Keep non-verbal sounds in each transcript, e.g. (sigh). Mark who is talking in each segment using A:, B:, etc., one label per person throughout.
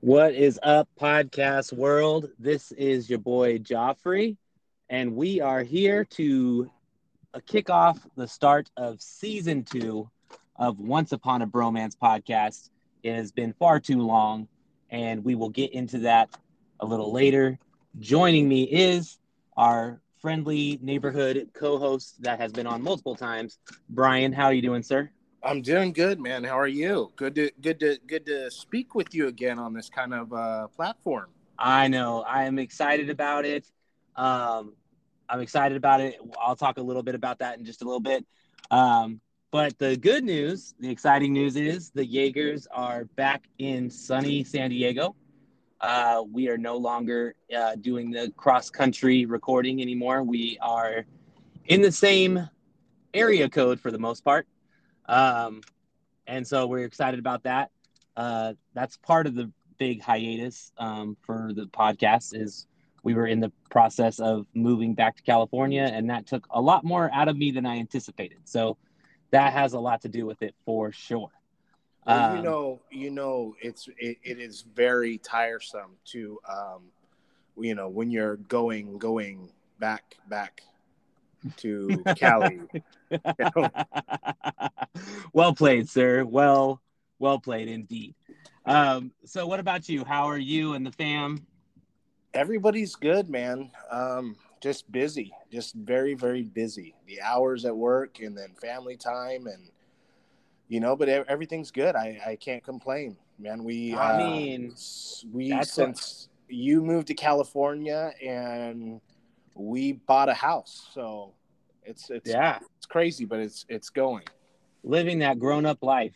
A: What is up, podcast world? This is your boy Joffrey, and we are here to kick off the start of season two of Once Upon a Bromance podcast. It has been far too long, and we will get into that a little later. Joining me is our friendly neighborhood co-host that has been on multiple times, Brian. How are you doing, sir?
B: I'm doing good, man. How are you? Good to good to good to speak with you again on this kind of uh, platform.
A: I know. I am excited about it. Um, I'm excited about it. I'll talk a little bit about that in just a little bit. Um, but the good news, the exciting news is the Jaegers are back in sunny San Diego. Uh, we are no longer uh, doing the cross country recording anymore. We are in the same area code for the most part. Um, and so we're excited about that. Uh, that's part of the big hiatus um, for the podcast is we were in the process of moving back to California, and that took a lot more out of me than I anticipated. So that has a lot to do with it for sure.
B: Well, you um, know, you know, it's it, it is very tiresome to, um, you know, when you're going going back back to Cali. (laughs)
A: well played, sir. Well, well played indeed. Um, so, what about you? How are you and the fam?
B: Everybody's good, man. Um, just busy, just very, very busy. The hours at work and then family time, and you know, but everything's good. I, I can't complain, man. We,
A: I uh, mean,
B: we since what... you moved to California and we bought a house, so it's it's
A: yeah,
B: it's crazy, but it's it's going.
A: Living that grown up life.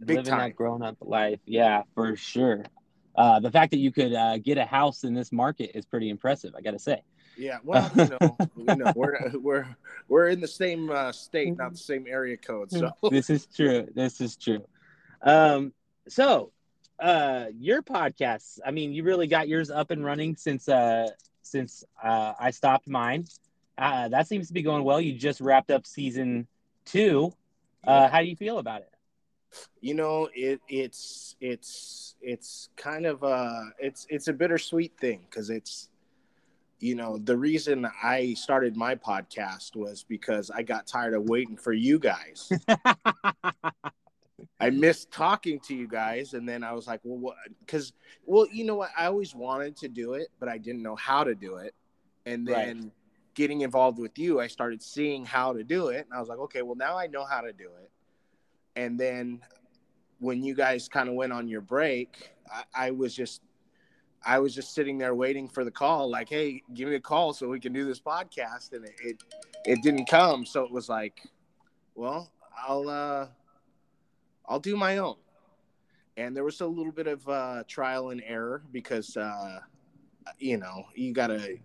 B: Big
A: Living
B: time.
A: that grown up life. Yeah, for sure. Uh, the fact that you could uh, get a house in this market is pretty impressive. I got to say.
B: Yeah, well, you know, (laughs) you know, we're we're we're in the same uh, state, not the same area code. So (laughs)
A: this is true. This is true. Um, so uh, your podcasts. I mean, you really got yours up and running since uh since uh, I stopped mine. Uh, that seems to be going well. You just wrapped up season two. Uh, how do you feel about it?
B: You know, it it's it's it's kind of uh it's it's a bittersweet thing because it's you know the reason I started my podcast was because I got tired of waiting for you guys. (laughs) I missed talking to you guys, and then I was like, well, what? Because, well, you know what? I always wanted to do it, but I didn't know how to do it. And then right. getting involved with you, I started seeing how to do it, and I was like, okay, well, now I know how to do it. And then when you guys kind of went on your break, I, I was just I was just sitting there waiting for the call, like, hey, give me a call so we can do this podcast. And it, it, it, didn't come. So it was like, well, I'll, uh, I'll do my own. And there was a little bit of uh, trial and error because, uh, you know, you got to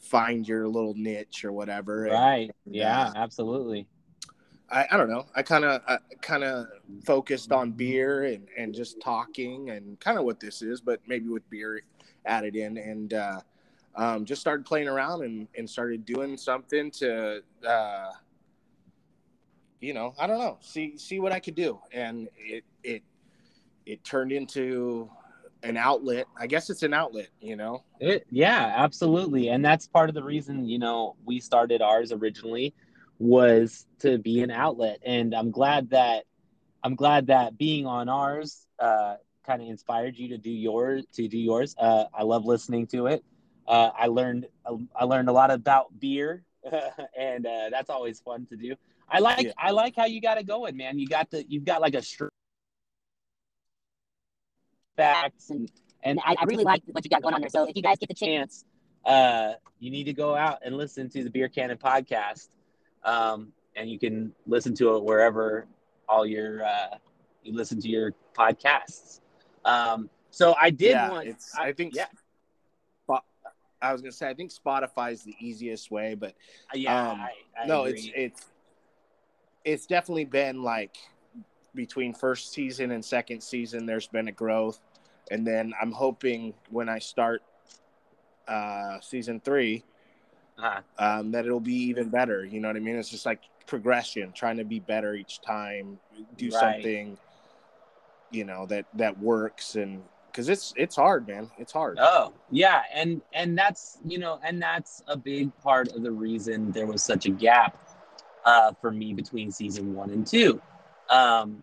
B: find your little niche or whatever.
A: Right. And, yeah, uh, absolutely.
B: I, I don't know. I kind of kind of focused on beer and, and just talking and kind of what this is, but maybe with beer added in and uh, um, just started playing around and, and started doing something to uh, you know, I don't know, see see what I could do, and it it it turned into an outlet. I guess it's an outlet, you know.
A: It yeah, absolutely, and that's part of the reason you know we started ours originally was to be an outlet, and I'm glad that I'm glad that being on ours uh, kind of inspired you to do yours to do yours. Uh, I love listening to it. Uh, I learned I learned a lot about beer, (laughs) and uh, that's always fun to do. I like yeah. I like how you got it going, man. You got the you've got like a str- facts and and I, I, really like what you got going on there. So if you guys get the chance, uh, you need to go out and listen to the Beer Cannon podcast, um, and you can listen to it wherever all your uh, you listen to your podcasts. Um, so I did
B: yeah,
A: want.
B: It's, I, I think yeah. I was gonna say I think Spotify is the easiest way, but
A: yeah, um, I, I
B: no,
A: agree.
B: it's it's it's definitely been like between first season and second season there's been a growth and then i'm hoping when i start uh season 3 uh-huh. um, that it'll be even better you know what i mean it's just like progression trying to be better each time do right. something you know that that works and because it's it's hard, man. It's hard.
A: Oh yeah, and and that's you know, and that's a big part of the reason there was such a gap uh, for me between season one and two. Um,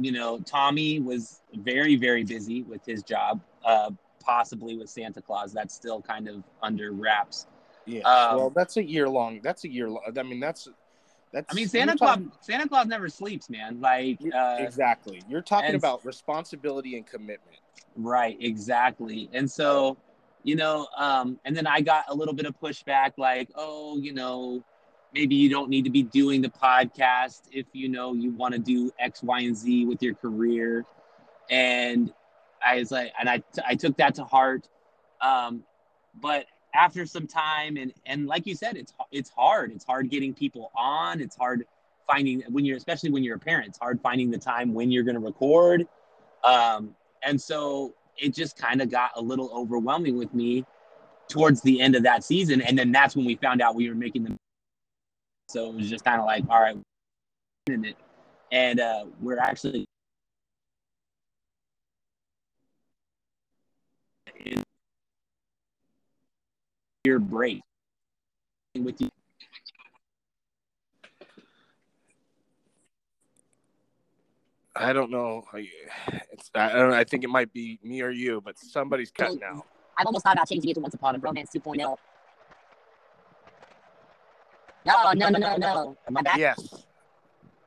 A: you know, Tommy was very very busy with his job, uh, possibly with Santa Claus. That's still kind of under wraps.
B: Yeah.
A: Um,
B: well, that's a year long. That's a year long. I mean, that's that's.
A: I mean, Santa Claus
B: talking-
A: Santa Claus never sleeps, man. Like uh,
B: exactly. You're talking about responsibility and commitment.
A: Right, exactly. And so, you know, um, and then I got a little bit of pushback like, oh, you know, maybe you don't need to be doing the podcast if you know you want to do X, Y, and Z with your career. And I was like, and I, I took that to heart. Um, but after some time, and and like you said, it's it's hard. It's hard getting people on. It's hard finding when you're, especially when you're a parent. It's hard finding the time when you're going to record. Um, and so it just kind of got a little overwhelming with me towards the end of that season. And then that's when we found out we were making them. So it was just kind of like, all right, it. And uh, we're actually your break with you.
B: I don't know. I- It's I don't. know, I think it might be me or you, but somebody's cutting out.
C: I've almost thought about changing it to Once Upon a Bromance 2.0. No, no, no, no, no. Am I back?
B: Yes.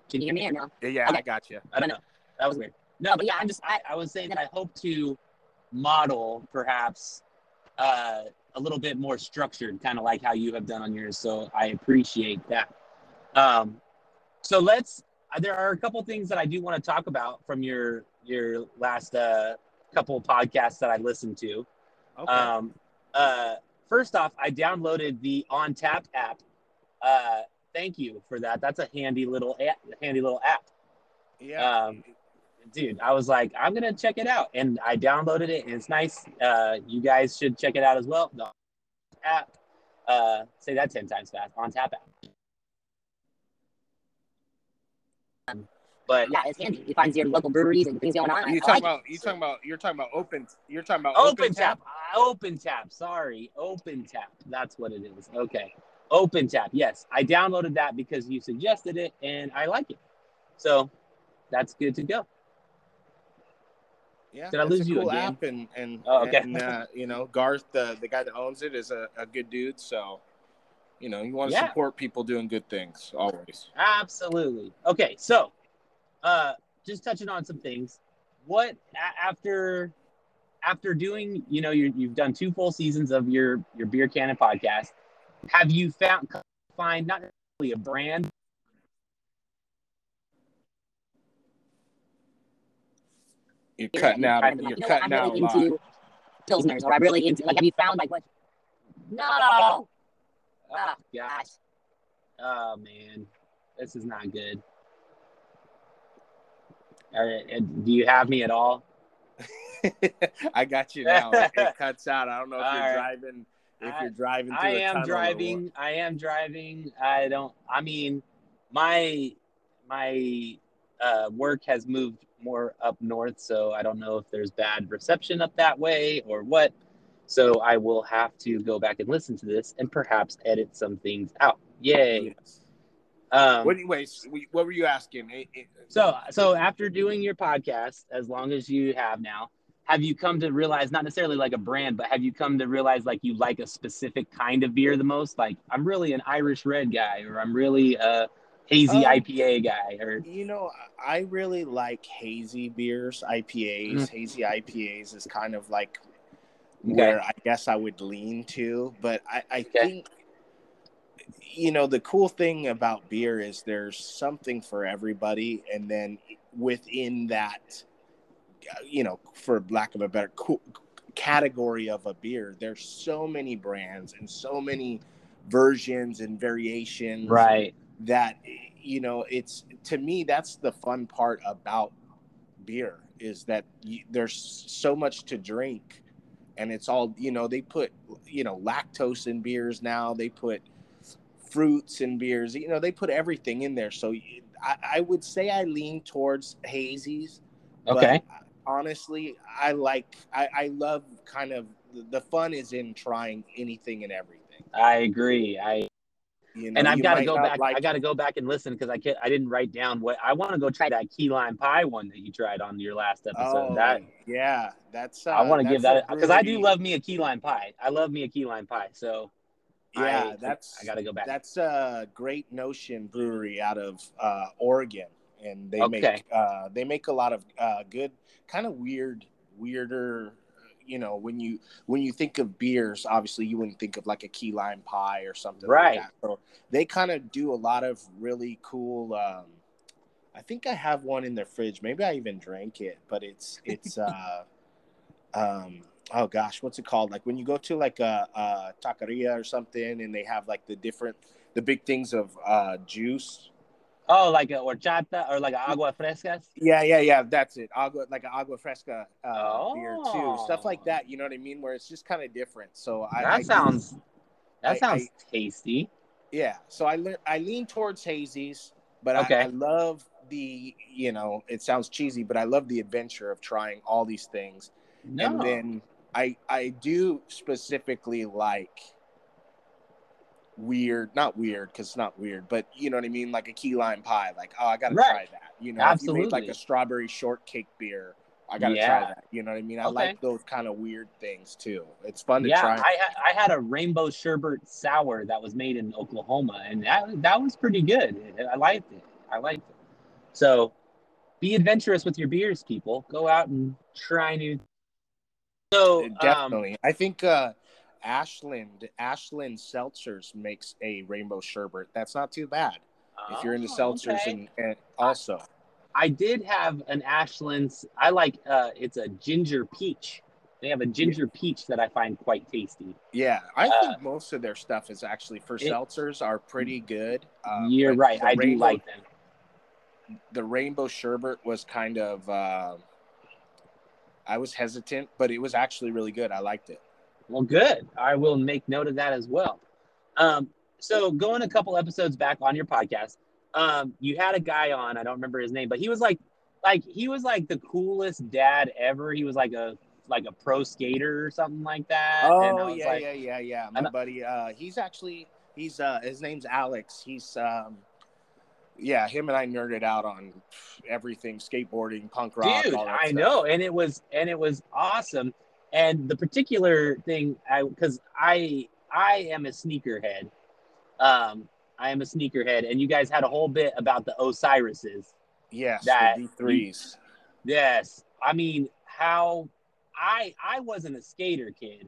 C: Can you hear me or no?
B: Yeah, yeah,
C: Okay.
B: I got you.
A: I don't know. That was weird. No, but yeah, I'm just, I, I was saying that I hope to model perhaps uh, a little bit more structured, kind of like how you have done on yours. So I appreciate that. Um, so let's, there are a couple things that I do want to talk about from your, your last uh, couple podcasts that I listened to.
B: Okay.
A: Um, uh, first off, I downloaded the On Tap app. Uh, thank you for that. That's a handy little app, handy little app
B: yeah.
A: um, dude, I was like, I'm gonna check it out, and I downloaded it, and it's nice. Uh, you guys should check it out as well. The app, uh, say that ten times fast. On tap app. Um, But
C: Yeah, it's handy. It finds your local breweries and things going on.
B: you
C: I
B: talking
C: like
B: about? You talking about? You're talking about open? You're talking about
A: open tap, Uh, open tap. Sorry, open tap. That's what it is. Okay, open tap. Yes, I downloaded that because you suggested it, and I like it. So that's good to go.
B: Yeah,
A: Did I
B: it's
A: lose
B: a
A: you
B: cool
A: again?
B: app, and and,
A: Oh, okay.
B: and uh, you know Garth, the the guy that owns it, is a, a good dude. So, you know, you want to
A: Yeah.
B: support people doing good things always.
A: Absolutely. Okay, so uh just touching on some things. What after after doing, you know, you you've done two full seasons of your your beer cannon podcast. Have you found find not necessarily a brand
B: You're cutting out.
C: kind of
B: You're
C: like, you know,
B: cutting
C: I'm
B: out a
C: really
B: lot.
C: into pilsners, or I'm really into like. Have you found like what? No. Ah,
A: Oh,
C: gosh.
A: gosh. Oh man. This is not good. All right, do you have me at all? (laughs)
B: I got you now. it cuts out. I don't know if
A: All
B: you're
A: right.
B: driving. If
A: I-
B: you're driving, through
A: I am driving. I am driving. I don't. I mean, my my uh, work has moved more up north, so I don't know if there's bad reception up that way or what. So I will have to go back and listen to this and perhaps edit some things out. Yay!
B: Yes.
A: Um,
B: What, anyways, what were you asking?
A: So so after doing your podcast, as long as you have now, have you come to realize not necessarily like a brand, but have you come to realize like you like a specific kind of beer the most? Like I'm really an Irish red guy, or I'm really a hazy
B: Um,
A: IPA guy, or
B: You know, I really like hazy beers, IPAs.
A: Mhm.
B: Hazy IPAs is kind of like
A: Okay.
B: where I guess I would lean to. But I, I
A: Okay.
B: think, you know, the cool thing about beer is there's something for everybody. And then within that, you know, for lack of a better cool category of a beer, there's so many brands and so many versions and variations
A: right,
B: that you know it's to me that's the fun part about beer is that y there's so much to drink and it's all you know they put you know lactose in beers now they put fruits and beers you know they put everything in there so I would say i lean towards hazies
A: okay,
B: but honestly, I like I, I love kind of the fun is in trying anything and everything.
A: I agree. I
B: You know,
A: and I've got to go back.
B: like
A: I got to go back and listen because I can't. I didn't write down what I want to go try that key lime pie one that you tried on your last episode.
B: Oh,
A: that
B: yeah, that's. Uh,
A: I want to give that because I do love me a key lime pie. I love me a key lime pie. So
B: Yeah,
A: I,
B: that's
A: I got to go back.
B: That's a Great Notion Brewery out of uh, Oregon, and they
A: Okay.
B: make uh, they make a lot of uh, good, kind of weird, weirder. You know, when you when you think of beers, obviously you wouldn't think of like a key lime pie or something
A: Right.
B: like. So they kind of do a lot of really cool. Um, I think I have one in their fridge. Maybe I even drank it, but it's it's (laughs) uh, um, oh gosh, what's it called? Like when you go to like a, a taqueria or something, and they have like the different, the big things of uh, juice.
A: oh, like a horchata or like agua frescas.
B: Yeah, yeah, yeah. That's it. Agua, like an agua fresca uh,
A: Oh.
B: beer too. Stuff like that. You know what I mean? Where it's just kind of different. So I,
A: that
B: I
A: sounds that
B: I-
A: sounds tasty.
B: yeah. So I learn, I lean towards hazies, but
A: Okay.
B: I, I love the you know it sounds cheesy, but I love the adventure of trying all these things.
A: No.
B: and then I I do specifically like weird, not weird because it's not weird, but you know what I mean, like a key lime pie. Like, oh, I gotta
A: Right.
B: try that. You know, if you made like a strawberry shortcake beer, I gotta
A: Yeah.
B: try that. You know what I mean? I
A: Okay.
B: like those kind of weird things too. It's fun to
A: yeah,
B: try.
A: I had I had a rainbow sherbet sour that was made in Oklahoma, and that that was pretty good. I liked it. I liked it. So, be adventurous with your beers, people. Go out and try new. So, um,
B: Definitely, I think uh, Ashland Ashland Seltzers makes a rainbow sherbet. That's not too bad if you're into
A: oh,
B: seltzers
A: okay.
B: and, and also.
A: I did have an Ashland's. I like. Uh, it's a ginger peach. They have a ginger peach that I find quite tasty.
B: Yeah, I
A: Uh,
B: think most of their stuff is actually for
A: it-
B: seltzers are pretty good. Uh,
A: You're right. I do like them.
B: the rainbow sherbet was kind of. Uh, I was hesitant, but it was actually really good. I liked it.
A: Well, good. I will make note of that as well. Um, so going a couple episodes back on your podcast, um, you had a guy on. I don't remember his name, but he was like, like he was like the coolest dad ever. He was like a like a pro skater or something like that.
B: Oh yeah,
A: like,
B: yeah, yeah, yeah. My buddy, uh, he's actually he's uh, his name's Alex. He's um, yeah, him and I nerded out on everything skateboarding, punk rock.
A: dude
B: all that
A: i
B: stuff.
A: know and it was and it was awesome and the particular thing i because i i am a sneakerhead um i am a sneakerhead and you guys had a whole bit about the osiris's
B: Yes,
A: that-
B: the D threes.
A: yes i mean how i i wasn't a skater kid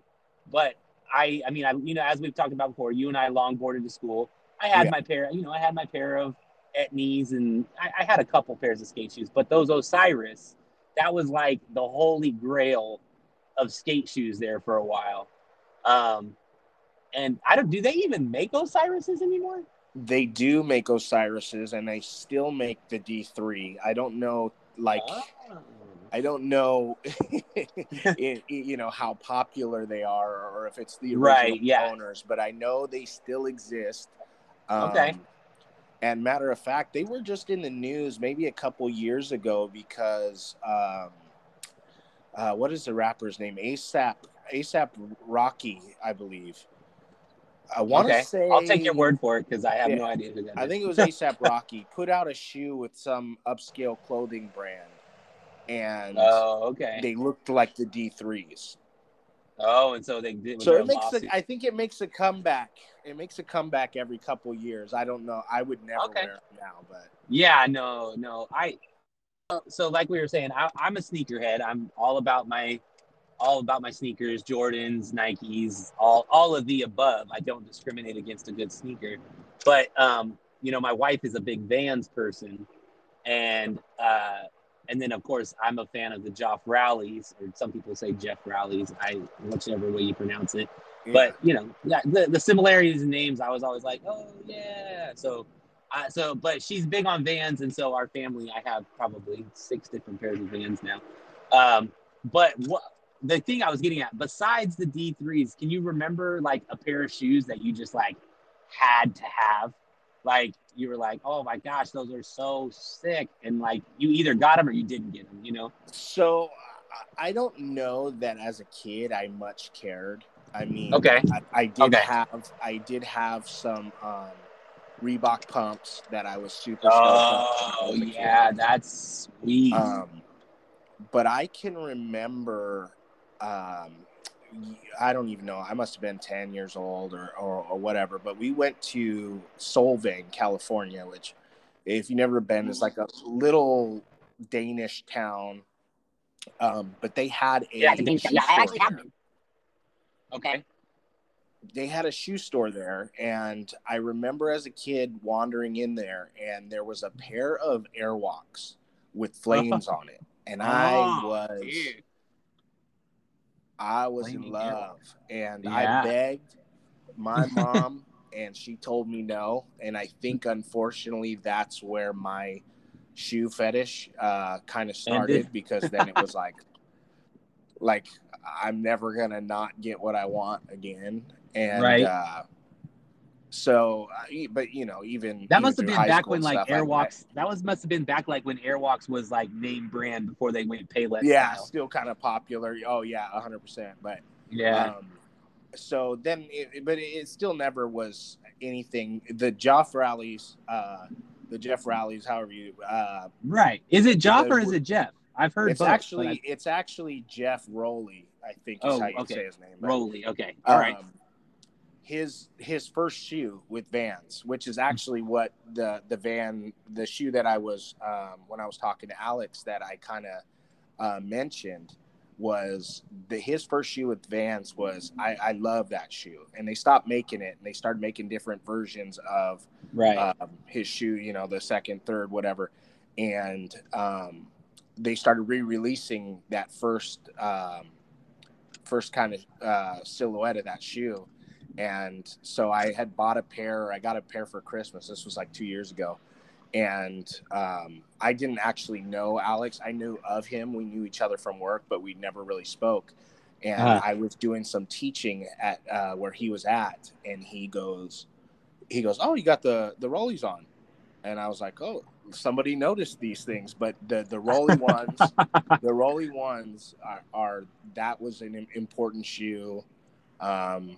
A: but i i mean i you know as we've talked about before you and i longboarded to school i had
B: Yeah.
A: my pair you know i had my pair of etnies and I, I had a couple pairs of skate shoes but those osiris that was like the holy grail of skate shoes there for a while um and i don't do they even make osiris's anymore
B: They do make Osiris's, and they still make the D three. I don't know, like.
A: Oh.
B: I don't know, (laughs) it, you know, how popular they are, or if it's the original
A: Right, yeah.
B: owners. But I know they still exist. Um,
A: Okay.
B: And matter of fact, they were just in the news maybe a couple years ago because, um, uh, what is the rapper's name? ASAP, ASAP Rocky, I believe. I want to
A: okay
B: say.
A: i'll take your word for it because i have
B: Yeah.
A: no idea who that
B: I
A: is.
B: think it was ASAP (laughs) Rocky put out a shoe with some upscale clothing brand, and
A: oh okay
B: they looked like the D threes.
A: oh and so they did
B: So it makes a, I think it makes a comeback. It makes a comeback every couple years. I don't know. I would never
A: Okay.
B: wear it now, but
A: Yeah, no, no. I so like we were saying, I, I'm a sneakerhead. I'm all about my all about my sneakers, Jordans, Nikes, all all of the above. I don't discriminate against a good sneaker. But um, you know, my wife is a big Vans person, and uh, and then of course I'm a fan of the Joff Rallies, or some people say Jeff Rallies. I whichever way you pronounce it. But you know, yeah, the, the similarities in names, I was always like, oh yeah. So, uh, so but she's big on Vans, and so our family, I have probably six different pairs of Vans now. Um, but what the thing I was getting at, besides the D threes, can you remember like a pair of shoes that you just like had to have? like you were like, oh my gosh, those are so sick, and like you either got them or you didn't get them, you know?
B: So I- I don't know that as a kid I much cared. I mean,
A: Okay.
B: I, I did
A: Okay.
B: have I did have some um, Reebok pumps that I was super
A: Oh
B: a kid.
A: yeah, that's sweet.
B: Um, but I can remember, um, I don't even know. I must have been ten years old or, or or whatever. But we went to Solvang, California, which, if you've never been, is like a little Danish town. Um, but they had a
C: Yeah, I think, yeah, I actually have been.
A: Okay.
B: they had a shoe store there and i remember as a kid wandering in there and there was a pair of airwalks with flames on it and (laughs) i
A: Oh,
B: was
A: dude.
B: i was in love and
A: Yeah.
B: i begged my (laughs) mom and she told me no and i think unfortunately that's where my shoe fetish uh, kind of started because then it was like like i'm never gonna not get what i want again and
A: Right.
B: uh so but you know even
A: That
B: even
A: must have been back when like
B: stuff, I- I-
A: Airwalks. that was must have been back like when Airwalks was like name brand before they went Payless.
B: yeah
A: style.
B: still kind of popular oh yeah 100% but
A: yeah.
B: Um, so then, it, but it still never was anything. The Jeff rallies, uh, the Jeff rallies, however you, uh,
A: right. Is it Joff or is it Jeff? I've heard
B: it's
A: both,
B: actually
A: I-
B: it's actually Geoff Rowley, I think is
A: Oh,
B: how you
A: okay.
B: say his name. but,
A: Rolly. Okay. All right.
B: um, His his first shoe with Vans, which is actually what the the van the shoe that I was um, when I was talking to Alex that I kind of uh, mentioned was the his first shoe with Vans was I, I love that shoe and they stopped making it and they started making different versions of
A: Right.
B: um, his shoe, you know, the second, third, whatever. And um, they started re-releasing that first, um, first kind of uh, silhouette of that shoe. And so I had bought a pair. I got a pair for Christmas. This was like two years ago, and um, I didn't actually know Alex. I knew of him. We knew each other from work, but we never really spoke. And
A: Uh-huh.
B: I was doing some teaching at uh, where he was at, and he goes, he goes, "Oh, you got the the rollies on," and I was like, "Oh, somebody noticed these things." But the the (laughs) rolly ones, the rolly ones are, are that was an important shoe. Um,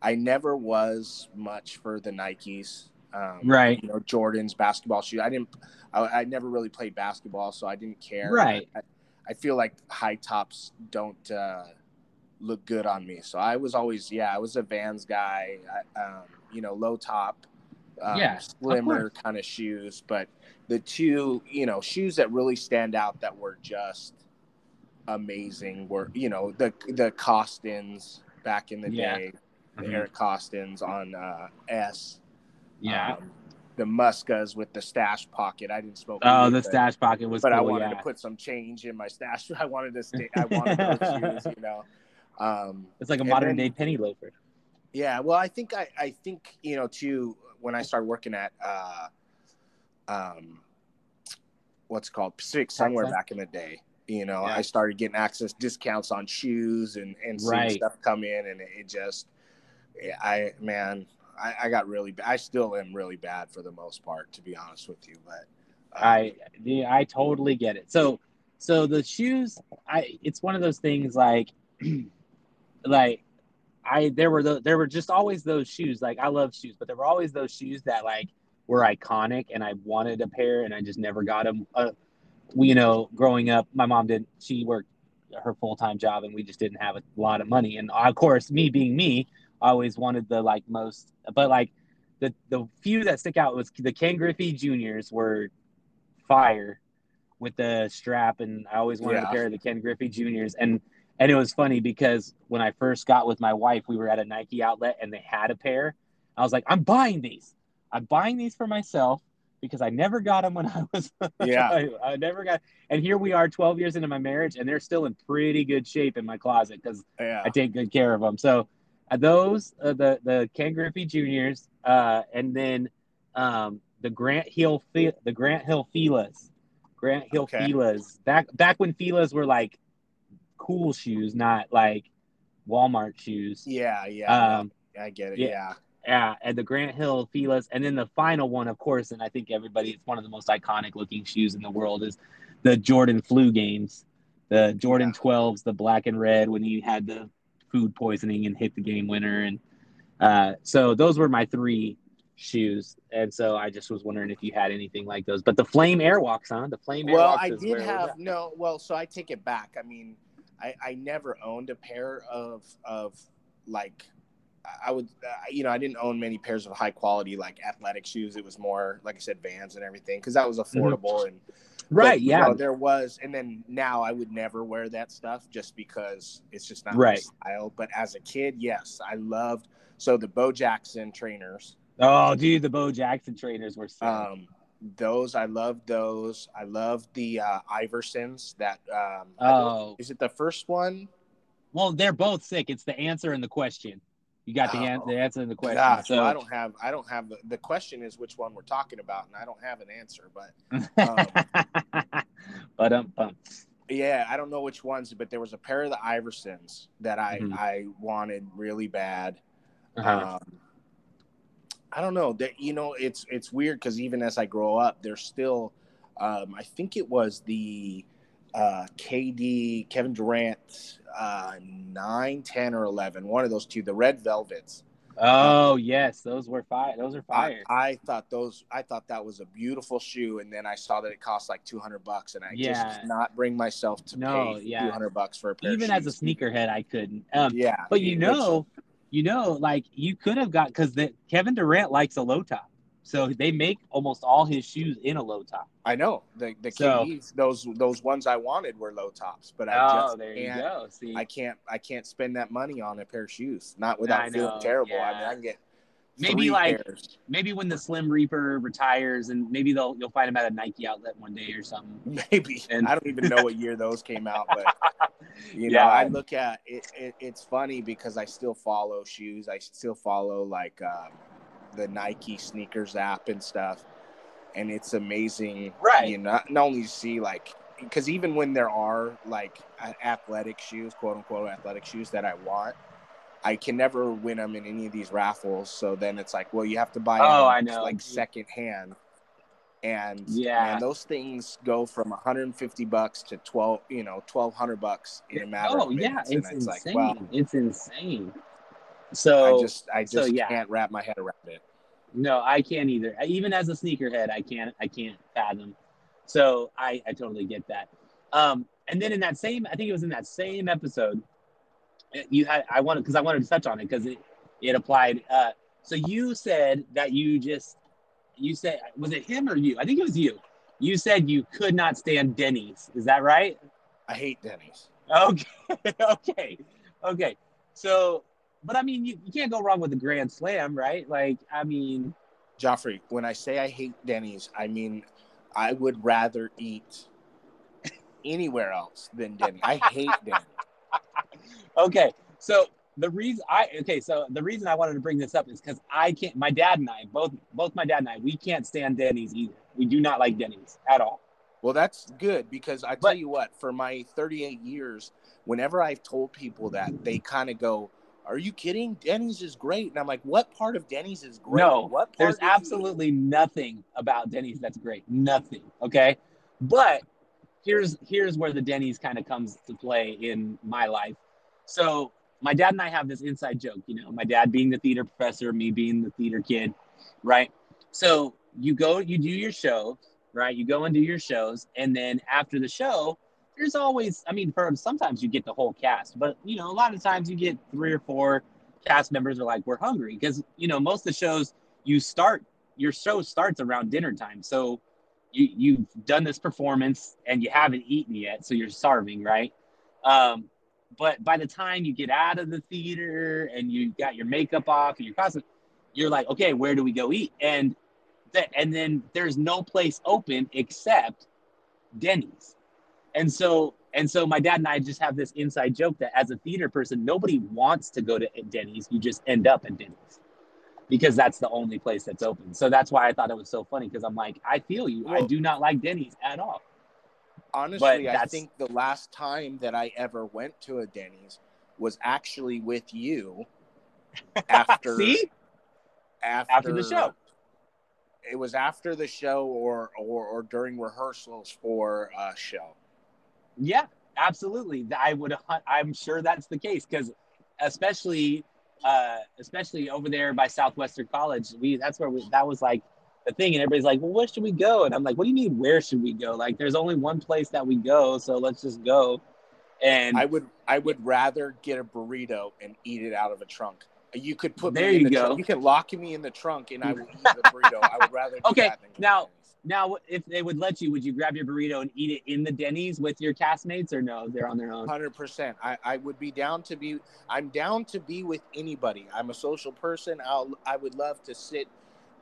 B: I never was much for the Nikes. Um,
A: Right.
B: You know, Jordan's basketball shoe. I didn't. I, I never really played basketball, so I didn't care.
A: Right.
B: I, I feel like high tops don't uh, look good on me. So I was always, yeah, I was a Vans guy. I, um, you know, low top, um,
A: Yeah,
B: slimmer kind of shoes. But the two, you know, shoes that really stand out that were just amazing were, you know, the the Kostons back in the
A: Yeah.
B: day, the
A: Mhm.
B: Eric Kostons on uh, S.
A: Yeah.
B: Um, the Muskas with the stash pocket. I didn't smoke.
A: oh, the stash pocket was
B: but I wanted
A: yeah.
B: to put some change in my stash. (laughs) I wanted to stay. I wanted (laughs) those shoes, you know. Um,
A: It's like a modern
B: then-
A: day penny loafer.
B: yeah, well, I think I, I think you know too when I started working at uh, um, what's it called Pacific
A: Sun?
B: back in the day. You know,
A: Yeah.
B: I started getting access discounts on shoes and and seeing
A: Right.
B: stuff come in, and it, just, I man, I, I got really. I still am really bad for the most part, to be honest with you. But um,
A: I I totally get it. So so the shoes, I it's one of those things like (clears throat) like I there were the, there were just always those shoes. Like I love shoes, but there were always those shoes that like were iconic, and I wanted a pair, and I just never got them. Uh, we, you know, growing up, my mom didn't. She worked her full time job, and we just didn't have a lot of money. And of course, me being me, I always wanted the like most, but like the the few that stick out was the Ken Griffey Juniors were fire with the strap, and I always wanted
B: Yeah.
A: a pair of the Ken Griffey Juniors. And and it was funny because when I first got with my wife, we were at a Nike outlet and they had a pair. I was like, I'm buying these. I'm buying these for myself because I never got them when (laughs) I was
B: Yeah.
A: I, I never got. And here we are, 12 years into my marriage, and they're still in pretty good shape in my closet because
B: yeah,
A: I take good care of them. So uh, those, uh, the the Ken Griffey Juniors, uh, and then um, the Grant Hill the Grant Hill Filas, Grant Hill
B: Okay.
A: Filas. Back back when Filas were like cool shoes, not like Walmart shoes.
B: yeah, yeah.
A: Um,
B: I get it.
A: yeah.
B: Yeah.
A: Yeah, and the Grant Hill Fila's, and then the final one, of course, and I think everybody, it's one of the most iconic looking shoes in the world, is the Jordan Flu Games, the Jordan
B: Yeah.
A: 12s, the black and red when he had the food poisoning and hit the game winner, and uh, so those were my three shoes, and so I just was wondering if you had anything like those. But the Flame Airwalks, huh? The Flame
B: Well,
A: Airwalks
B: I did
A: where it was
B: have no. Well, so I take it back. I mean, I, I never owned a pair of of like I would uh, you know I didn't own many pairs of high quality like athletic shoes. It was more like I said Vans and everything because that was affordable and
A: Mm-hmm. right.
B: but, you
A: yeah,
B: know, there was and then now I would never wear that stuff just because it's just not
A: Right.
B: my style. But as a kid, yes, I loved so the Bo Jackson trainers.
A: Oh, dude, the Bo Jackson trainers were sick.
B: Um, those I love those. I love the uh, Iversons. That um,
A: oh,
B: is it the first one?
A: well, they're both sick. It's the answer and the question. You got the, an-
B: Oh,
A: the answer and the question.
B: Gosh,
A: so
B: well, I don't have. I don't have. The, the question is which one we're talking about, and I don't have an answer. But
A: but (laughs) um, um,
B: yeah, I don't know which ones. But there was a pair of the Iversons that I
A: Mhm.
B: I wanted really bad.
A: uh-huh.
B: Um, I don't know that you know it's it's weird because even as I grow up, there's still. Um, I think it was the uh, KD Kevin Durant uh, nine, 10, or eleven. One of those two. The red velvets.
A: oh yes, those were fire. Those are
B: I,
A: fire.
B: I thought those. I thought that was a beautiful shoe, and then I saw that it cost like two hundred bucks, and I
A: Yeah.
B: just could not bring myself to
A: No,
B: pay
A: yeah.
B: two hundred bucks for a pair.
A: Even as a sneakerhead, I couldn't. Um,
B: yeah.
A: but you
B: which-
A: know, you know, like you could have got because the Kevin Durant likes a low top, so they make almost all his shoes in a low top.
B: I know the the
A: So-
B: KDs, those those ones I wanted were low tops, but I
A: Oh,
B: just
A: there
B: can't.
A: go. See,
B: I can't I can't spend that money on a pair of shoes, not without
A: I
B: feeling
A: know,
B: terrible. I mean. I can get
A: Maybe like-
B: pairs.
A: maybe when the Slim Reaper retires, and maybe they'll you'll find him at a Nike outlet one day or something. (laughs)
B: maybe
A: And-
B: I don't even know what year those came out, but (laughs) you know
A: Yeah.
B: I look at it, it. It's funny because I still follow shoes. I still follow like um, the Nike sneakers app and stuff, and it's amazing.
A: Right.
B: You know, not, only see like because even when there are like athletic shoes, quote unquote athletic shoes that I want. I can never win them in any of these raffles, so then it's like, well, you have to buy
A: Oh, I know.
B: like second hand, and
A: Yeah.
B: man, those things go from 150 bucks to 12, you know, 1200 bucks in a matter
A: Oh
B: of
A: yeah,
B: minutes.
A: it's
B: and it's
A: insane.
B: like, well,
A: It's insane. So
B: I just, I
A: so,
B: just
A: yeah.
B: can't wrap my head around it.
A: No, I can't either. Even as a sneakerhead, I can't. I can't fathom. So I, I totally get that. Um, and then in that same, I think it was in that same episode, uh, you had I wanted because I wanted to touch on it because it it applied. Uh, so you said that you just you said was it him or you? I think it was you. You said you could not stand Denny's. Is that right?
B: I hate Denny's.
A: Okay, (laughs) okay, okay. So, but I mean, you, you can't go wrong with the Grand Slam, right? Like, I mean,
B: Joffrey, when I say I hate Denny's, I mean I would rather eat anywhere else than Denny's. I hate Denny's. (laughs)
A: okay. So the reason I okay, so the reason I wanted to bring this up is because I can't. My dad and I both, both my dad and I, we can't stand Denny's either. We do not like Denny's at all.
B: Well, that's good because I tell
A: But-
B: you what, for my 38 years, whenever I've told people that, they kind of go, "Are you kidding? Denny's is great." And I'm like, "What part of Denny's is great?
A: No,
B: what part
A: There's
B: did you
A: absolutely nothing about Denny's that's great. Nothing. Okay. But here's here's where the Denny's kind of comes to play in my life. So my dad and I have this inside joke, you know, my dad being the theater professor, me being the theater kid, right? So you go, you do your show, right? You go and do your shows, and then after the show, there's always, I mean, for sometimes you get the whole cast, but you know, a lot of times you get three or four cast members are like, we're hungry because you know most of the shows you start your show starts around dinner time, so you you've done this performance and you haven't eaten yet, so you're starving, right? Um, but by the time you get out of the theater and you got your makeup off and your costume, you're like, okay, where do we go eat? And that and then there's no place open except Denny's. And so and so my dad and I just have this inside joke that as a theater person, nobody wants to go to Denny's. You just end up at Denny's because that's the only place that's open. So that's why I thought it was so funny because I'm like, I feel you. I do not like Denny's at all.
B: Honestly, I think the last time that I ever went to a Denny's was actually with you (laughs) after
A: See?
B: after,
A: After the show.
B: It was after the show or or, or during rehearsals for a show.
A: Yeah, absolutely. I would. I'm sure that's the case because, especially, uh, especially over there by Southwestern College, we that's where we, that was like the thing, and everybody's like, "Well, where should we go?" And I'm like, "What do you mean? Where should we go? Like, there's only one place that we go, so let's just go." And
B: I would I would rather get a burrito and eat it out of a trunk. You could put
A: There
B: me in
A: you
B: the
A: go.
B: trunk. You can lock me in the trunk and I will eat the burrito. I would rather do
A: Okay,
B: that than go to
A: now- now, if they would let you, would you grab your burrito and eat it in the Denny's with your castmates, or no? They're on their own.
B: Hundred percent. I, I would be down to be. I'm down to be with anybody. I'm a social person. I'll. I would love to sit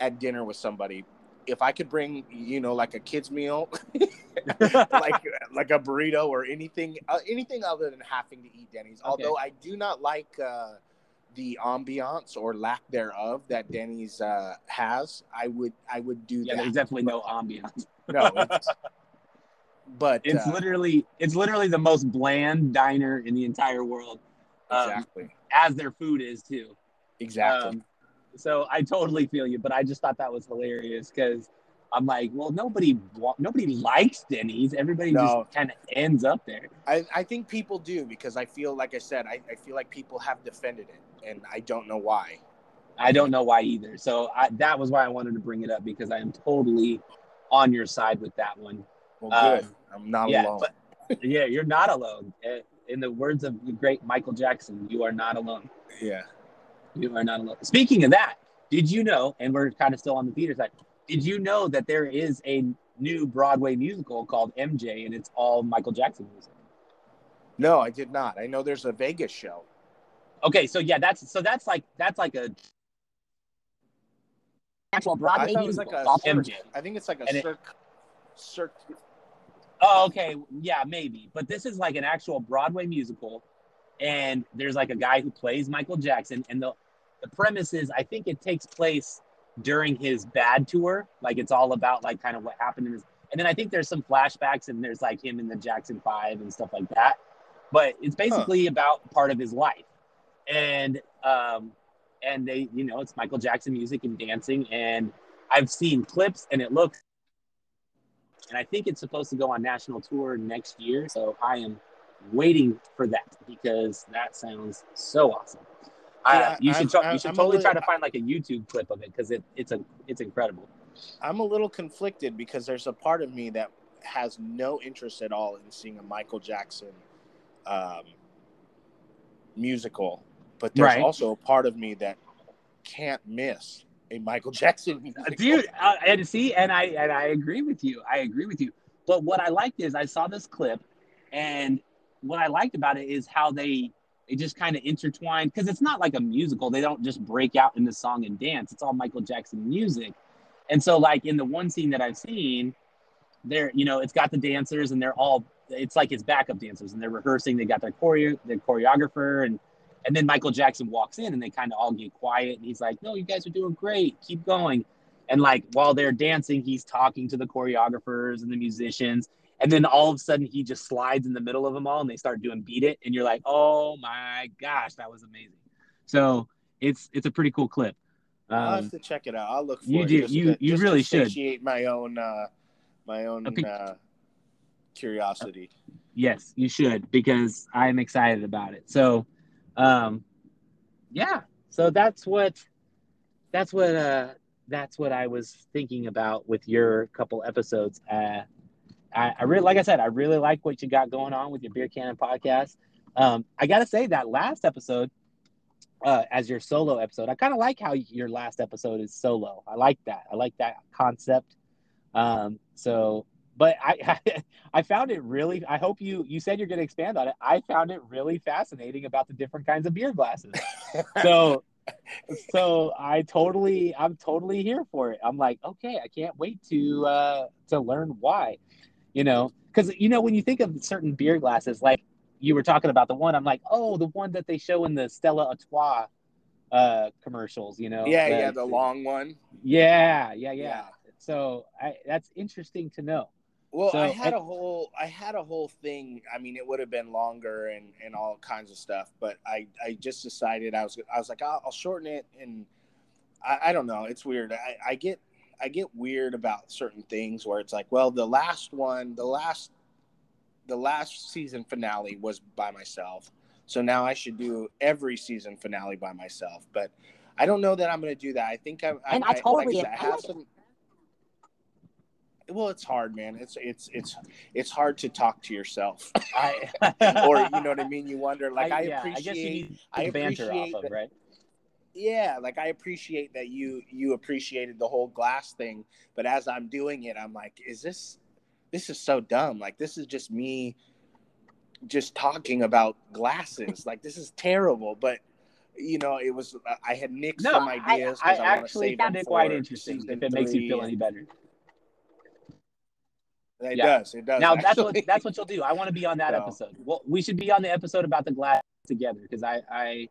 B: at dinner with somebody. If I could bring, you know, like a kids meal, (laughs) (laughs) like like a burrito or anything, uh, anything other than having to eat Denny's. Although I do not like uh, the ambiance or lack thereof that Denny's uh, has, I would I would do
A: Yeah,
B: that.
A: there's definitely no ambiance.
B: no, it's, (laughs) but
A: It's
B: uh,
A: literally it's literally the most bland diner in the entire world, um,
B: exactly,
A: as their food is too.
B: exactly.
A: Um, so I totally feel you, but I just thought that was hilarious because I'm like, well, nobody wa- nobody likes Denny's. Everybody
B: No.
A: just kind of ends up there.
B: I, I think people do because I feel like I said I, I feel like people have defended it and I don't know why.
A: I don't know why either. So I, that was why I wanted to bring it up because I am totally on your side with that one.
B: Well,
A: Um,
B: good. I'm not
A: yeah,
B: alone.
A: but yeah, you're not alone. Uh, In the words of the great Michael Jackson, you are not alone.
B: yeah.
A: You are not alone. Speaking of that, did you know? And we're kind of still on the theater side. Did you know that there is a new Broadway musical called MJ, and it's all Michael Jackson music?
B: No, I did not. I know there's a Vegas show.
A: Okay, so yeah, that's so that's like that's like a
C: Actual
B: I
C: Broadway
B: was
C: musical.
B: like a.
A: MJ.
B: I think it's like a
A: And it-
B: cirque. Cirque.
A: Oh, okay. Yeah, maybe. But this is like an actual Broadway musical. And there's like a guy who plays Michael Jackson. And the, the premise is I think it takes place during his bad tour. Like it's all about like kind of what happened in his and then I think there's some flashbacks and there's like him in the Jackson Five and stuff like that. But it's basically about part of his life. And um and they, you know, it's Michael Jackson music and dancing. And I've seen clips and it looks and I think it's supposed to go on national tour next year. So I am waiting for that because that sounds so awesome. Uh, you should
B: I'm-
A: you should
B: I'm
A: totally try to find like a YouTube clip of it because it, it's a it's incredible.
B: I'm a little conflicted because there's a part of me that has no interest at all in seeing a Michael Jackson um, musical, but there's
A: Right.
B: also a part of me that can't miss a Michael (laughs) Jackson musical.
A: dude uh, and see and i and i agree with you i agree with you but what i liked is i saw this clip and what i liked about it is how they they just kind of intertwined because it's not like a musical they don't just break out into song and dance it's all michael jackson music and so like in the one scene that i've seen they're you know it's got the dancers and they're all it's like his backup dancers and they're rehearsing they got their choreo their choreographer and and then Michael Jackson walks in and they kind of all get quiet. And he's like, No, you guys are doing great. Keep going. And like while they're dancing, he's talking to the choreographers and the musicians. And then all of a sudden he just slides in the middle of them all and they start doing beat it. And you're like, Oh my gosh, that was amazing. So it's it's a pretty cool clip.
B: I'll
A: Um,
B: have to check it out. I'll look for
A: you
B: it.
A: do- you-
B: to-
A: you really should.
B: satiate my own uh, my own
A: Okay.
B: uh, curiosity.
A: yes, you should because I'm excited about it. So um yeah. So that's what that's what uh that's what I was thinking about with your couple episodes. Uh I, I really like I said, I really like what you got going on with your beer cannon podcast. Um I gotta say that last episode uh, as your solo episode. I kind of like how your last episode is solo. I like that. I like that concept. Um, so, but I, (laughs) I found it really. I hope you you said you're going to expand on it. I found it really fascinating about the different kinds of beer glasses. (laughs) So, so I totally, I'm totally here for it. I'm like, okay, I can't wait to uh, to learn why. You know, because you know when you think of certain beer glasses, like you were talking about the one, I'm like, oh, the one that they show in the Stella Artois uh, commercials. You know,
B: yeah,
A: The-
B: yeah, the long one.
A: yeah, yeah, yeah. So I, that's interesting to know.
B: Well,
A: So,
B: I had
A: and-
B: a whole I had a whole thing. I mean, it would have been longer and and all kinds of stuff, but I I just decided I was I was like I'll, I'll shorten it and I, I don't know. It's weird. I, I get I get weird about certain things where it's like, well, the last one, the last the last season finale was by myself. So now I should do every season finale by myself. But I don't know that I'm going to do that. I think I,
C: And
B: I,
C: I totally-
B: like I, said, I have some. Well, it's hard, man. It's it's it's it's hard to talk to yourself, (laughs)
A: I,
B: or you know what I mean. You wonder, like I,
A: yeah,
B: appreciate.
A: I guess you need
B: I
A: the banter off
B: appreciate
A: of, right?
B: Yeah like i appreciate that you you appreciated the whole glass thing but as i'm doing it i'm like is this this is so dumb like this is just me just talking about glasses like this is terrible but you know it was uh, i had nixed
A: No,
B: some ideas
A: I
B: 'cause wanna
A: actually
B: save
A: found it quite interesting. If it makes you feel any better.
B: it
A: Yeah.
B: does it does
A: Now that's what that's what you'll do. I want to be on that (laughs)
B: So-
A: episode. Well, we should be on the episode about the glass together because I I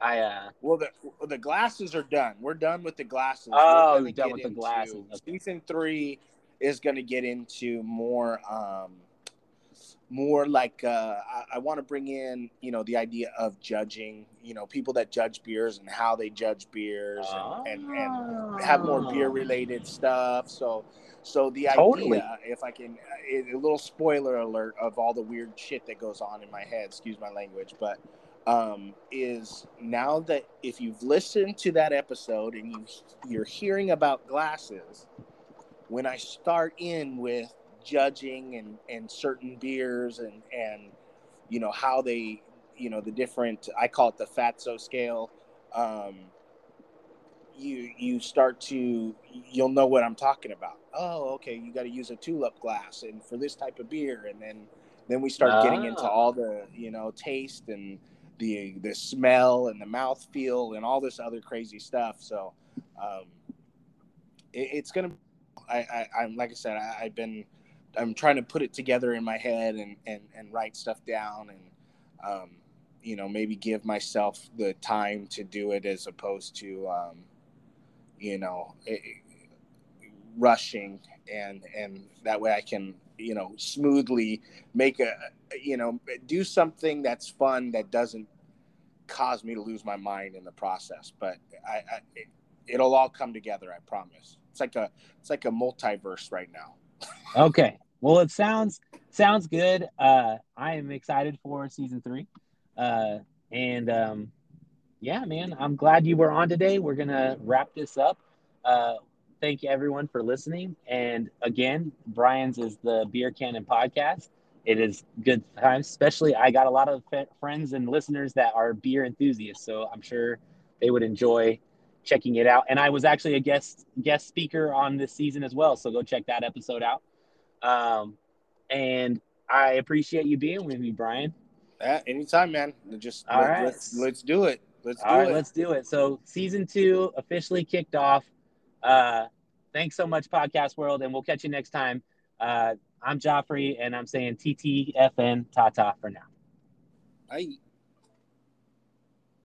A: I uh
B: Well, the the glasses are done. We're done with the glasses.
A: Oh,
B: We're
A: done with the glasses. Okay.
B: Season three is going to get into more, um, more like uh, I, I want to bring in, you know, the idea of judging. You know, people that judge beers and how they judge beers, and and, and have more beer
A: Oh.
B: related stuff. So, so the
A: Totally.
B: idea, if I can, a little spoiler alert of all the weird shit that goes on in my head. Excuse my language, but um, is now that if you've listened to that episode and you you're hearing about glasses, when I start in with judging and and certain beers and and you know how they you know the different I call it the fatso scale. Um, you you start to you'll know what I'm talking about. Oh, okay, you got to use a tulip glass and for this type of beer, and then then we start getting into
A: Ah.
B: all the you know taste and the the smell and the mouth feel and all this other crazy stuff. So um, it, it's gonna. I, I I'm like I said, I, I've been I'm trying to put it together in my head and and and write stuff down and um, you know maybe give myself the time to do it as opposed to um, you know it, rushing and and that way I can you know smoothly make a you know do something that's fun that doesn't cause me to lose my mind in the process but I, I it, it'll all come together I promise it's like a it's like a multiverse right now (laughs)
A: Okay. Well, it sounds sounds good. Uh, I am excited for season three, uh, and um, yeah, man, I'm glad you were on today. We're gonna wrap this up. Uh, thank you everyone for listening. And again, Brian's is the Beer Cannon podcast. It is good times, especially I got a lot of f- friends and listeners that are beer enthusiasts, so I'm sure they would enjoy checking it out. And I was actually a guest guest speaker on this season as well, so go check that episode out. Um, and I appreciate you being with me, Brian.
B: Uh, anytime, man. Just
A: All
B: let,
A: right.
B: let's let's do it. Let's do
A: All right,
B: it.
A: let's do it. So season two officially kicked off. Uh, thanks so much, Podcast World, and we'll catch you next time. Uh, I'm Joffrey, and I'm saying TTFN Tata for now.
B: Bye.